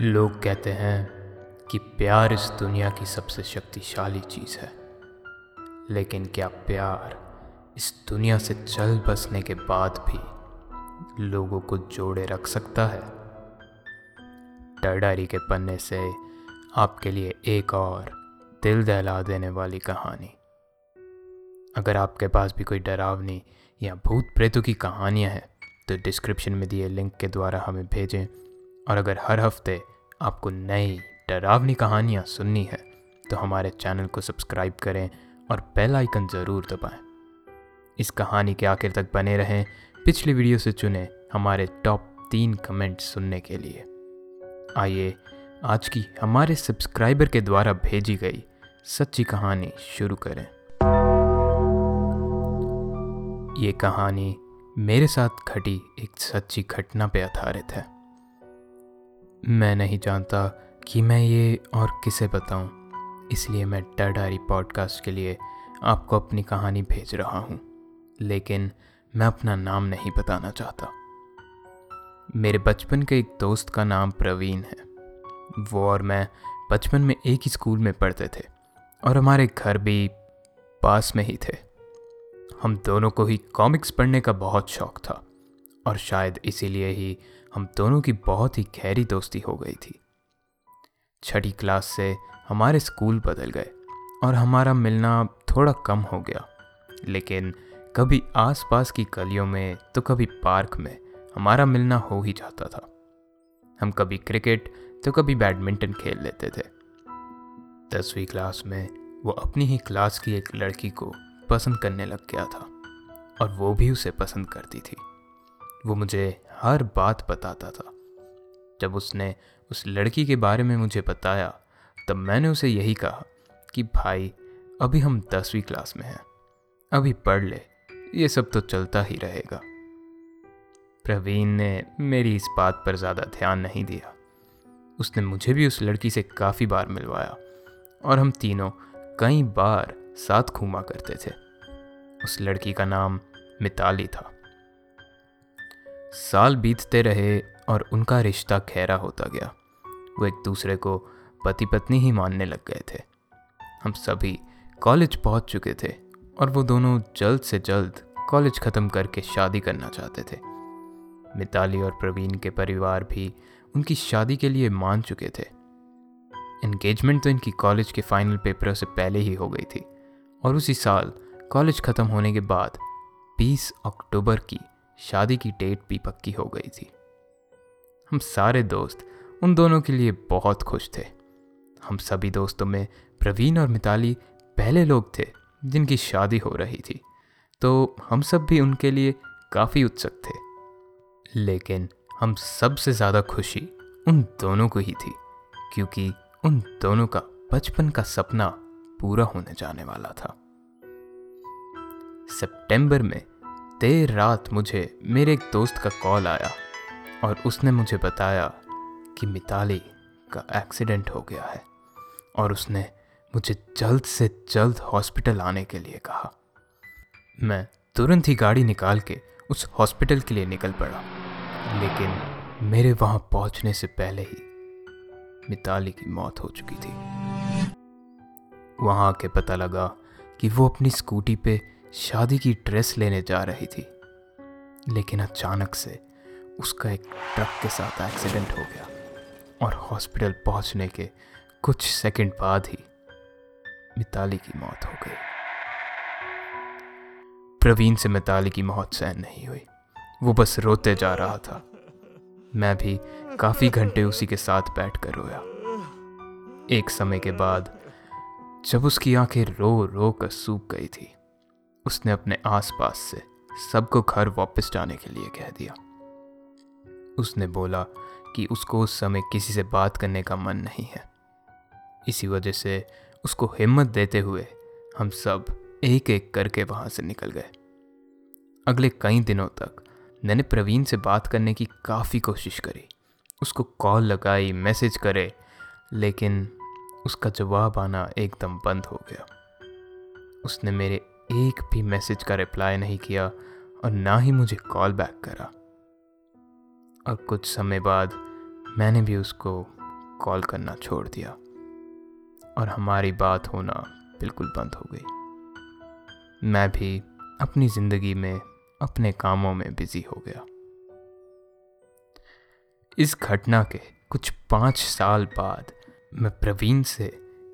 लोग कहते हैं कि प्यार इस दुनिया की सबसे शक्तिशाली चीज़ है। लेकिन क्या प्यार इस दुनिया से चल बसने के बाद भी लोगों को जोड़े रख सकता है? डरडारी के पन्ने से आपके लिए एक और दिल दहला देने वाली कहानी। अगर आपके पास भी कोई डरावनी या भूत प्रेतों की कहानियाँ हैं तो डिस्क्रिप्शन में दिए लिंक के द्वारा हमें भेजें। और अगर हर हफ़्ते आपको नई डरावनी कहानियाँ सुननी है तो हमारे चैनल को सब्सक्राइब करें और बेल आइकन ज़रूर दबाएँ। इस कहानी के आखिर तक बने रहें, पिछली वीडियो से चुने हमारे टॉप तीन कमेंट सुनने के लिए। आइए, आज की हमारे सब्सक्राइबर के द्वारा भेजी गई सच्ची कहानी शुरू करें। ये कहानी मेरे साथ घटी एक सच्ची घटना पर आधारित है। मैं नहीं जानता कि मैं ये और किसे बताऊँ, इसलिए मैं डर डायरी पॉडकास्ट के लिए आपको अपनी कहानी भेज रहा हूँ, लेकिन मैं अपना नाम नहीं बताना चाहता। मेरे बचपन के एक दोस्त का नाम प्रवीण है। वो और मैं बचपन में एक ही स्कूल में पढ़ते थे और हमारे घर भी पास में ही थे। हम दोनों को ही कॉमिक्स पढ़ने का बहुत शौक था और शायद इसीलिए ही हम दोनों की बहुत ही गहरी दोस्ती हो गई थी। छठी क्लास से हमारे स्कूल बदल गए और हमारा मिलना थोड़ा कम हो गया। लेकिन कभी आसपास की गलियों में तो कभी पार्क में हमारा मिलना हो ही जाता था। हम कभी क्रिकेट तो कभी बैडमिंटन खेल लेते थे। दसवीं क्लास में वो अपनी ही क्लास की एक लड़की को पसंद करने लग गया था और वो भी उसे पसंद करती थी। वो मुझे हर बात बताता था। जब उसने उस लड़की के बारे में मुझे बताया, तब मैंने उसे यही कहा कि, भाई, अभी हम दसवीं क्लास में हैं। अभी पढ़ ले, ये सब तो चलता ही रहेगा। प्रवीण ने मेरी इस बात पर ज़्यादा ध्यान नहीं दिया। उसने मुझे भी उस लड़की से काफ़ी बार मिलवाया और हम तीनों कई बार साथ घूमा करते थे। उस लड़की का नाम मिताली था। साल बीतते रहे और उनका रिश्ता खैरा होता गया। वो एक दूसरे को पति पत्नी ही मानने लग गए थे। हम सभी कॉलेज पहुँच चुके थे और वो दोनों जल्द से जल्द कॉलेज ख़त्म करके शादी करना चाहते थे। मिताली और प्रवीण के परिवार भी उनकी शादी के लिए मान चुके थे। एंगेजमेंट तो इनकी कॉलेज के फाइनल पेपरों से पहले ही हो गई थी और उसी साल कॉलेज ख़त्म होने के बाद 20 अक्टूबर की शादी की डेट भी पक्की हो गई थी। हम सारे दोस्त उन दोनों के लिए बहुत खुश थे। हम सभी दोस्तों में प्रवीण और मिताली पहले लोग थे जिनकी शादी हो रही थी तो हम सब भी उनके लिए काफ़ी उत्सुक थे। लेकिन हम सबसे ज़्यादा खुशी उन दोनों को ही थी, क्योंकि उन दोनों का बचपन का सपना पूरा होने जाने वाला था। सितंबर में देर रात मुझे मेरे एक दोस्त का कॉल आया और उसने मुझे बताया कि मिताली का एक्सीडेंट हो गया है और उसने मुझे जल्द से जल्द हॉस्पिटल आने के लिए कहा। मैं तुरंत ही गाड़ी निकाल के उस हॉस्पिटल के लिए निकल पड़ा, लेकिन मेरे वहाँ पहुँचने से पहले ही मिताली की मौत हो चुकी थी। वहाँ के पता लगा कि वो अपनी स्कूटी पे शादी की ड्रेस लेने जा रही थी, लेकिन अचानक से उसका एक ट्रक के साथ एक्सीडेंट हो गया और हॉस्पिटल पहुँचने के कुछ सेकंड बाद ही मिताली की मौत हो गई। प्रवीण से मिताली की मौत सहन नहीं हुई। वो बस रोते जा रहा था। मैं भी काफ़ी घंटे उसी के साथ बैठ कर रोया। एक समय के बाद जब उसकी आँखें रो रो कर सूख गई थी उसने अपने आसपास से सबको घर वापस जाने के लिए कह दिया। उसने बोला कि उसको उस समय किसी से बात करने का मन नहीं है। इसी वजह से उसको हिम्मत देते हुए हम सब एक एक करके वहाँ से निकल गए। अगले कई दिनों तक मैंने प्रवीण से बात करने की काफ़ी कोशिश करी। उसको कॉल लगाई, मैसेज करे, लेकिन उसका जवाब आना एकदम बंद हो गया। उसने मेरे एक भी मैसेज का रिप्लाई नहीं किया और ना ही मुझे कॉल बैक करा। और कुछ समय बाद मैंने भी उसको कॉल करना छोड़ दिया और हमारी बात होना बिल्कुल बंद हो गई। मैं भी अपनी ज़िंदगी में, अपने कामों में बिज़ी हो गया। इस घटना के कुछ पाँच साल बाद मैं प्रवीण से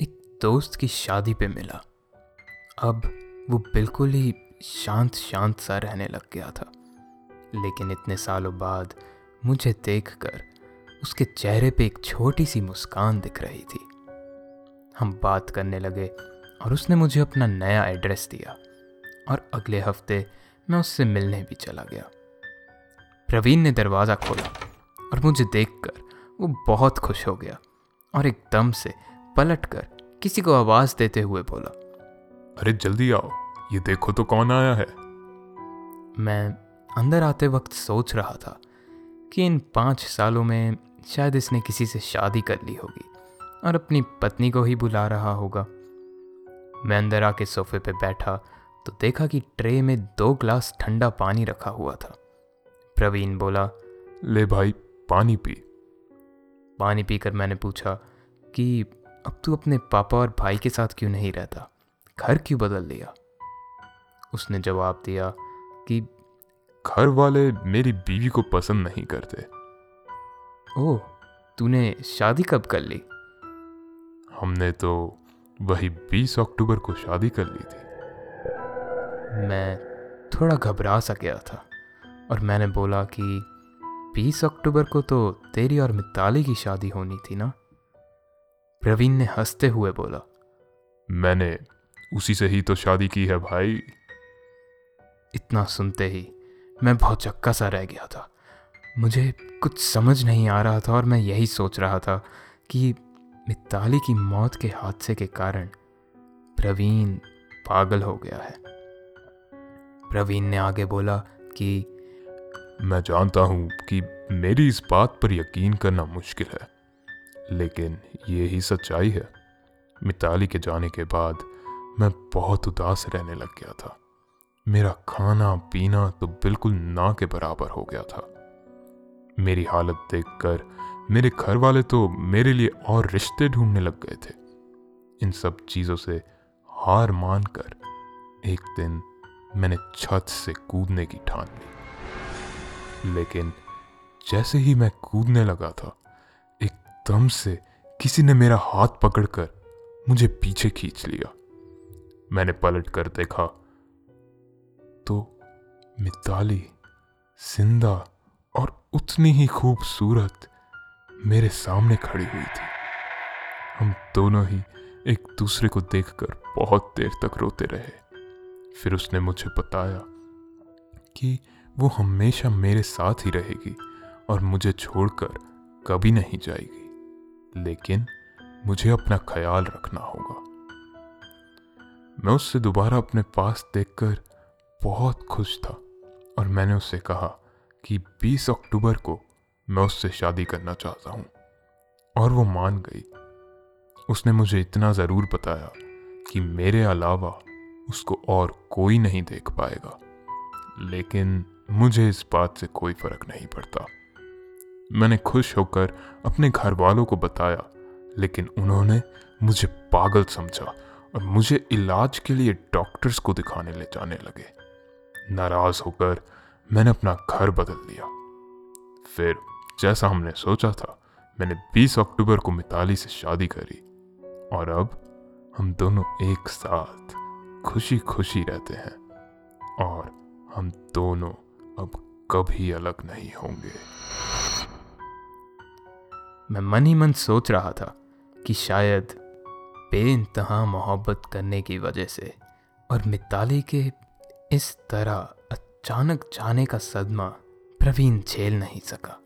एक दोस्त की शादी पे मिला। अब वो बिल्कुल ही शांत शांत सा रहने लग गया था। लेकिन इतने सालों बाद मुझे देखकर उसके चेहरे पे एक छोटी सी मुस्कान दिख रही थी। हम बात करने लगे और उसने मुझे अपना नया एड्रेस दिया और अगले हफ़्ते मैं उससे मिलने भी चला गया। प्रवीण ने दरवाज़ा खोला और मुझे देखकर वो बहुत खुश हो गया और एकदम से पलट कर किसी को आवाज़ देते हुए बोला अरे जल्दी आओ ये देखो तो कौन आया है। मैं अंदर आते वक्त सोच रहा था कि इन पाँच सालों में शायद इसने किसी से शादी कर ली होगी और अपनी पत्नी को ही बुला रहा होगा। मैं अंदर आके सोफे पे बैठा तो देखा कि ट्रे में दो ग्लास ठंडा पानी रखा हुआ था। प्रवीण बोला ले भाई पानी पी। पानी पीकर मैंने पूछा कि अब तू अपने पापा और भाई के साथ क्यों नहीं रहता? घर क्यों बदल लिया? उसने जवाब दिया कि घर वाले मेरी बीवी को पसंद नहीं करते। ओह तूने शादी कब कर ली? हमने तो वही 20 अक्टूबर को शादी कर ली थी। मैं थोड़ा घबरा सा गया था और मैंने बोला कि 20 अक्टूबर को तो तेरी और मिताली की शादी होनी थी ना? प्रवीण ने हँसते हुए बोला मैंने उसी से ही तो शादी की है भाई। इतना सुनते ही मैं बहुत चक्का सा रह गया था। मुझे कुछ समझ नहीं आ रहा था और मैं यही सोच रहा था कि मिताली की मौत के हादसे के कारण प्रवीण पागल हो गया है। प्रवीण ने आगे बोला कि मैं जानता हूँ कि मेरी इस बात पर यकीन करना मुश्किल है लेकिन ये ही सच्चाई है। मिताली के जाने के बाद मैं बहुत उदास रहने लग गया था। मेरा खाना, पीना तो बिल्कुल ना के बराबर हो गया था। मेरी हालत देखकर मेरे घर वाले तो मेरे लिए और रिश्ते ढूँढने लग गए थे। इन सब चीज़ों से हार मानकर एक दिन मैंने छत से कूदने की ठान ली। लेकिन जैसे ही मैं कूदने लगा था, एकदम से किसी ने मेरा हाथ पकड़कर मुझे पीछे खींच लिया। मैंने पलट कर देखा। तो मिताली ज़िंदा और उतनी ही खूबसूरत मेरे सामने खड़ी हुई थी। हम दोनों ही एक दूसरे को देखकर बहुत देर तक रोते रहे। फिर उसने मुझे बताया कि वो हमेशा मेरे साथ ही रहेगी और मुझे छोड़कर कभी नहीं जाएगी। लेकिन मुझे अपना ख्याल रखना होगा। मैं उससे दोबारा अपने पास देखकर बहुत खुश था और मैंने उससे कहा कि 20 अक्टूबर को मैं उससे शादी करना चाहता हूँ। और वो मान गई। उसने मुझे इतना ज़रूर बताया कि मेरे अलावा उसको और कोई नहीं देख पाएगा। लेकिन मुझे इस बात से कोई फ़र्क नहीं पड़ता। मैंने खुश होकर अपने घर वालों को बताया, लेकिन उन्होंने मुझे पागल समझा और मुझे इलाज के लिए डॉक्टर्स को दिखाने ले जाने लगे। नाराज़ होकर मैंने अपना घर बदल लिया फिर, जैसा हमने सोचा था, मैंने 20 अक्टूबर को मिताली से शादी करी। और अब, हम दोनों एक साथ खुशी खुशी रहते हैं। और हम दोनों अब कभी अलग नहीं होंगे। मैं मन ही मन सोच रहा था कि शायद बेइंतहा मोहब्बत करने की वजह से और मिताली के इस तरह अचानक जाने का सदमा प्रवीण झेल नहीं सका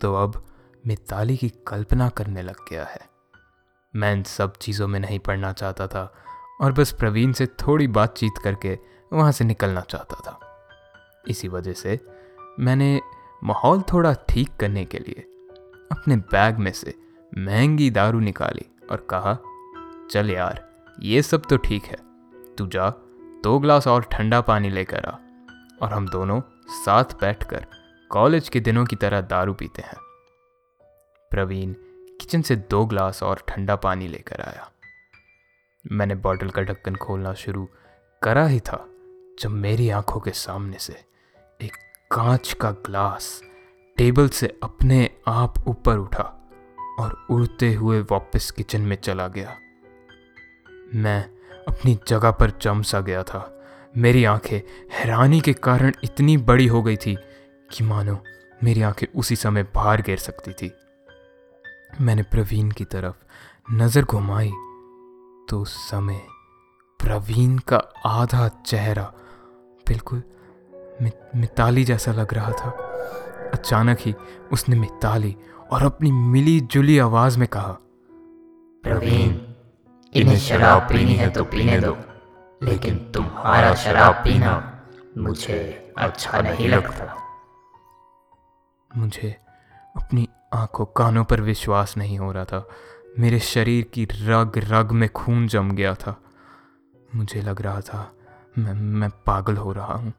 तो अब मिताली की कल्पना करने लग गया है। मैं इन सब चीज़ों में नहीं पढ़ना चाहता था और बस प्रवीण से थोड़ी बातचीत करके वहाँ से निकलना चाहता था। इसी वजह से मैंने माहौल थोड़ा ठीक करने के लिए अपने बैग में से महँगी दारू निकाली और कहा चल यार, ये सब तो ठीक है। तू जा, दो ग्लास और ठंडा पानी लेकर आ। और हम दोनों साथ बैठकर कॉलेज के दिनों की तरह दारू पीते हैं। प्रवीण किचन से दो ग्लास और ठंडा पानी लेकर आया। मैंने बॉटल का ढक्कन खोलना शुरू करा ही था, जब मेरी आँखों के सामने से एक कांच का ग्लास टेबल से अपने आप ऊपर उठा और उड़ते हुए वापस किचन में चला गया। मैं अपनी जगह पर जम सा गया था। मेरी आँखें हैरानी के कारण इतनी बड़ी हो गई थी कि मानो मेरी आँखें उसी समय बाहर गिर सकती थी। मैंने प्रवीण की तरफ़ नज़र घुमाई तो उस समय प्रवीण का आधा चेहरा बिल्कुल मिताली जैसा लग रहा था। अचानक ही उसने मिताली और अपनी मिली जुली आवाज़ में कहा, प्रवीण। इन्हें शराब पीनी है तो पीने दो लेकिन तुम्हारा शराब पीना मुझे अच्छा नहीं लगता मुझे अपनी आँखों कानों पर विश्वास नहीं हो रहा था मेरे शरीर की रग रग में खून जम गया था मुझे लग रहा था मैं मैं पागल हो रहा हूँ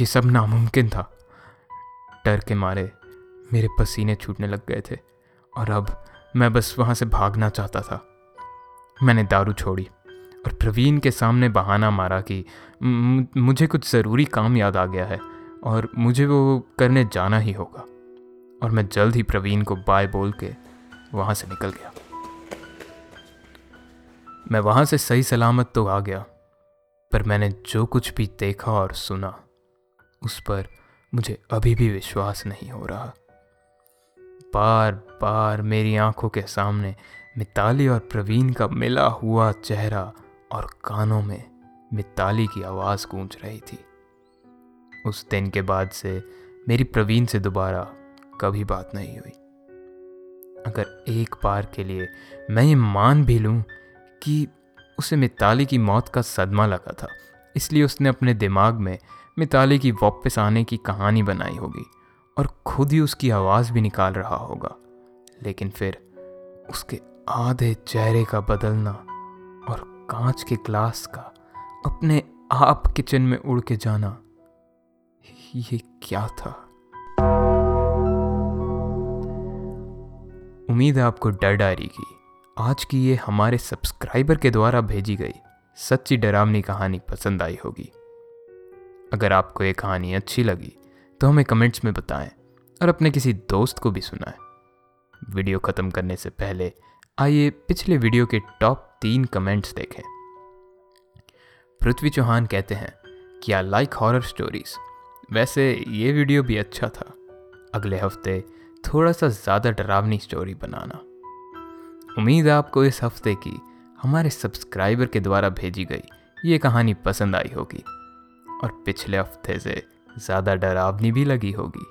ये सब नामुमकिन था डर के मारे मेरे पसीने छूटने लग गए थे और अब मैं बस वहाँ से भागना चाहता था मैंने दारू छोड़ी और प्रवीण के सामने बहाना मारा कि मुझे कुछ ज़रूरी काम याद आ गया है और मुझे वो करने जाना ही होगा। और मैं जल्द ही प्रवीण को बाय बोल के वहाँ से निकल गया। मैं वहाँ से सही सलामत तो आ गया, पर मैंने जो कुछ भी देखा और सुना, उस पर मुझे अभी भी विश्वास नहीं हो रहा। बार बार मेरी आँखों के सामने मिताली और प्रवीण का मिला हुआ चेहरा और कानों में मिताली की आवाज़ गूंज रही थी। उस दिन के बाद से मेरी प्रवीण से दोबारा कभी बात नहीं हुई। अगर एक बार के लिए मैं ये मान भी लूँ कि उसे मिताली की मौत का सदमा लगा था, इसलिए उसने अपने दिमाग में मिताली की वापस आने की कहानी बनाई होगी और खुद ही उसकी आवाज़ भी निकाल रहा होगा। लेकिन फिर उसके आधे चेहरे का बदलना और कांच के ग्लास का अपने आप किचन में उड़ के जाना, ये क्या था? उम्मीद है आपको डर डायरी की आज की ये हमारे सब्सक्राइबर के द्वारा भेजी गई सच्ची डरावनी कहानी पसंद आई होगी। अगर आपको ये कहानी अच्छी लगी तो हमें कमेंट्स में बताएँ और अपने किसी दोस्त को भी सुनाएँ। वीडियो ख़त्म करने से पहले आइए पिछले वीडियो के टॉप तीन कमेंट्स देखें। पृथ्वी चौहान कहते हैं कि आई लाइक हॉरर स्टोरीज वैसे ये वीडियो भी अच्छा था। अगले हफ़्ते थोड़ा सा ज़्यादा डरावनी स्टोरी बनाना। उम्मीद है आपको इस हफ़्ते की हमारे सब्सक्राइबर के द्वारा भेजी गई ये कहानी पसंद आई होगी। और पिछले हफ़्ते से ज़्यादा डरावनी भी लगी होगी।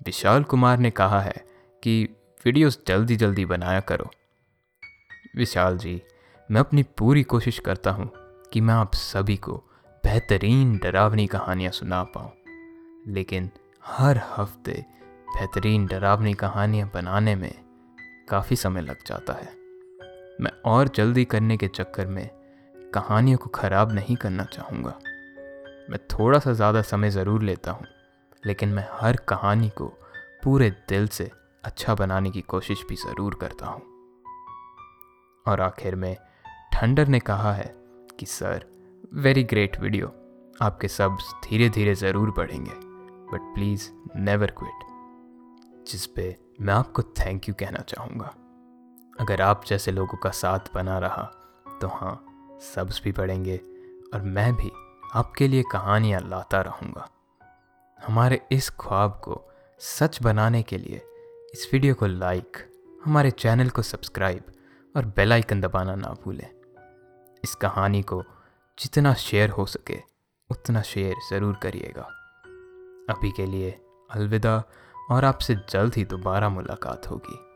विशाल कुमार ने कहा है कि वीडियोस जल्दी जल्दी बनाया करो। विशाल जी, मैं अपनी पूरी कोशिश करता हूँ कि मैं आप सभी को बेहतरीन डरावनी कहानियाँ सुना पाऊँ। लेकिन हर हफ़्ते बेहतरीन डरावनी कहानियाँ बनाने में काफ़ी समय लग जाता है। मैं और जल्दी करने के चक्कर में कहानियों को ख़राब नहीं करना चाहूँगा। मैं थोड़ा सा ज़्यादा समय ज़रूर लेता हूँ, लेकिन मैं हर कहानी को पूरे दिल से अच्छा बनाने की कोशिश भी ज़रूर करता हूँ। और आखिर में ठंडर ने कहा है कि, सर वेरी ग्रेट वीडियो आपके सब्स धीरे धीरे ज़रूर बढ़ेंगे बट प्लीज़ नेवर क्विट जिस पे मैं आपको थैंक यू कहना चाहूँगा। अगर आप जैसे लोगों का साथ बना रहा तो हाँ सब्स भी पढ़ेंगे और मैं भी आपके लिए कहानियाँ लाता रहूँगा। हमारे इस ख्वाब को सच बनाने के लिए इस वीडियो को लाइक, हमारे चैनल को सब्सक्राइब और बेल आइकन दबाना ना भूलें। इस कहानी को जितना शेयर हो सके, उतना शेयर ज़रूर करिएगा। अभी के लिए अलविदा, और आपसे जल्द ही दोबारा मुलाकात होगी।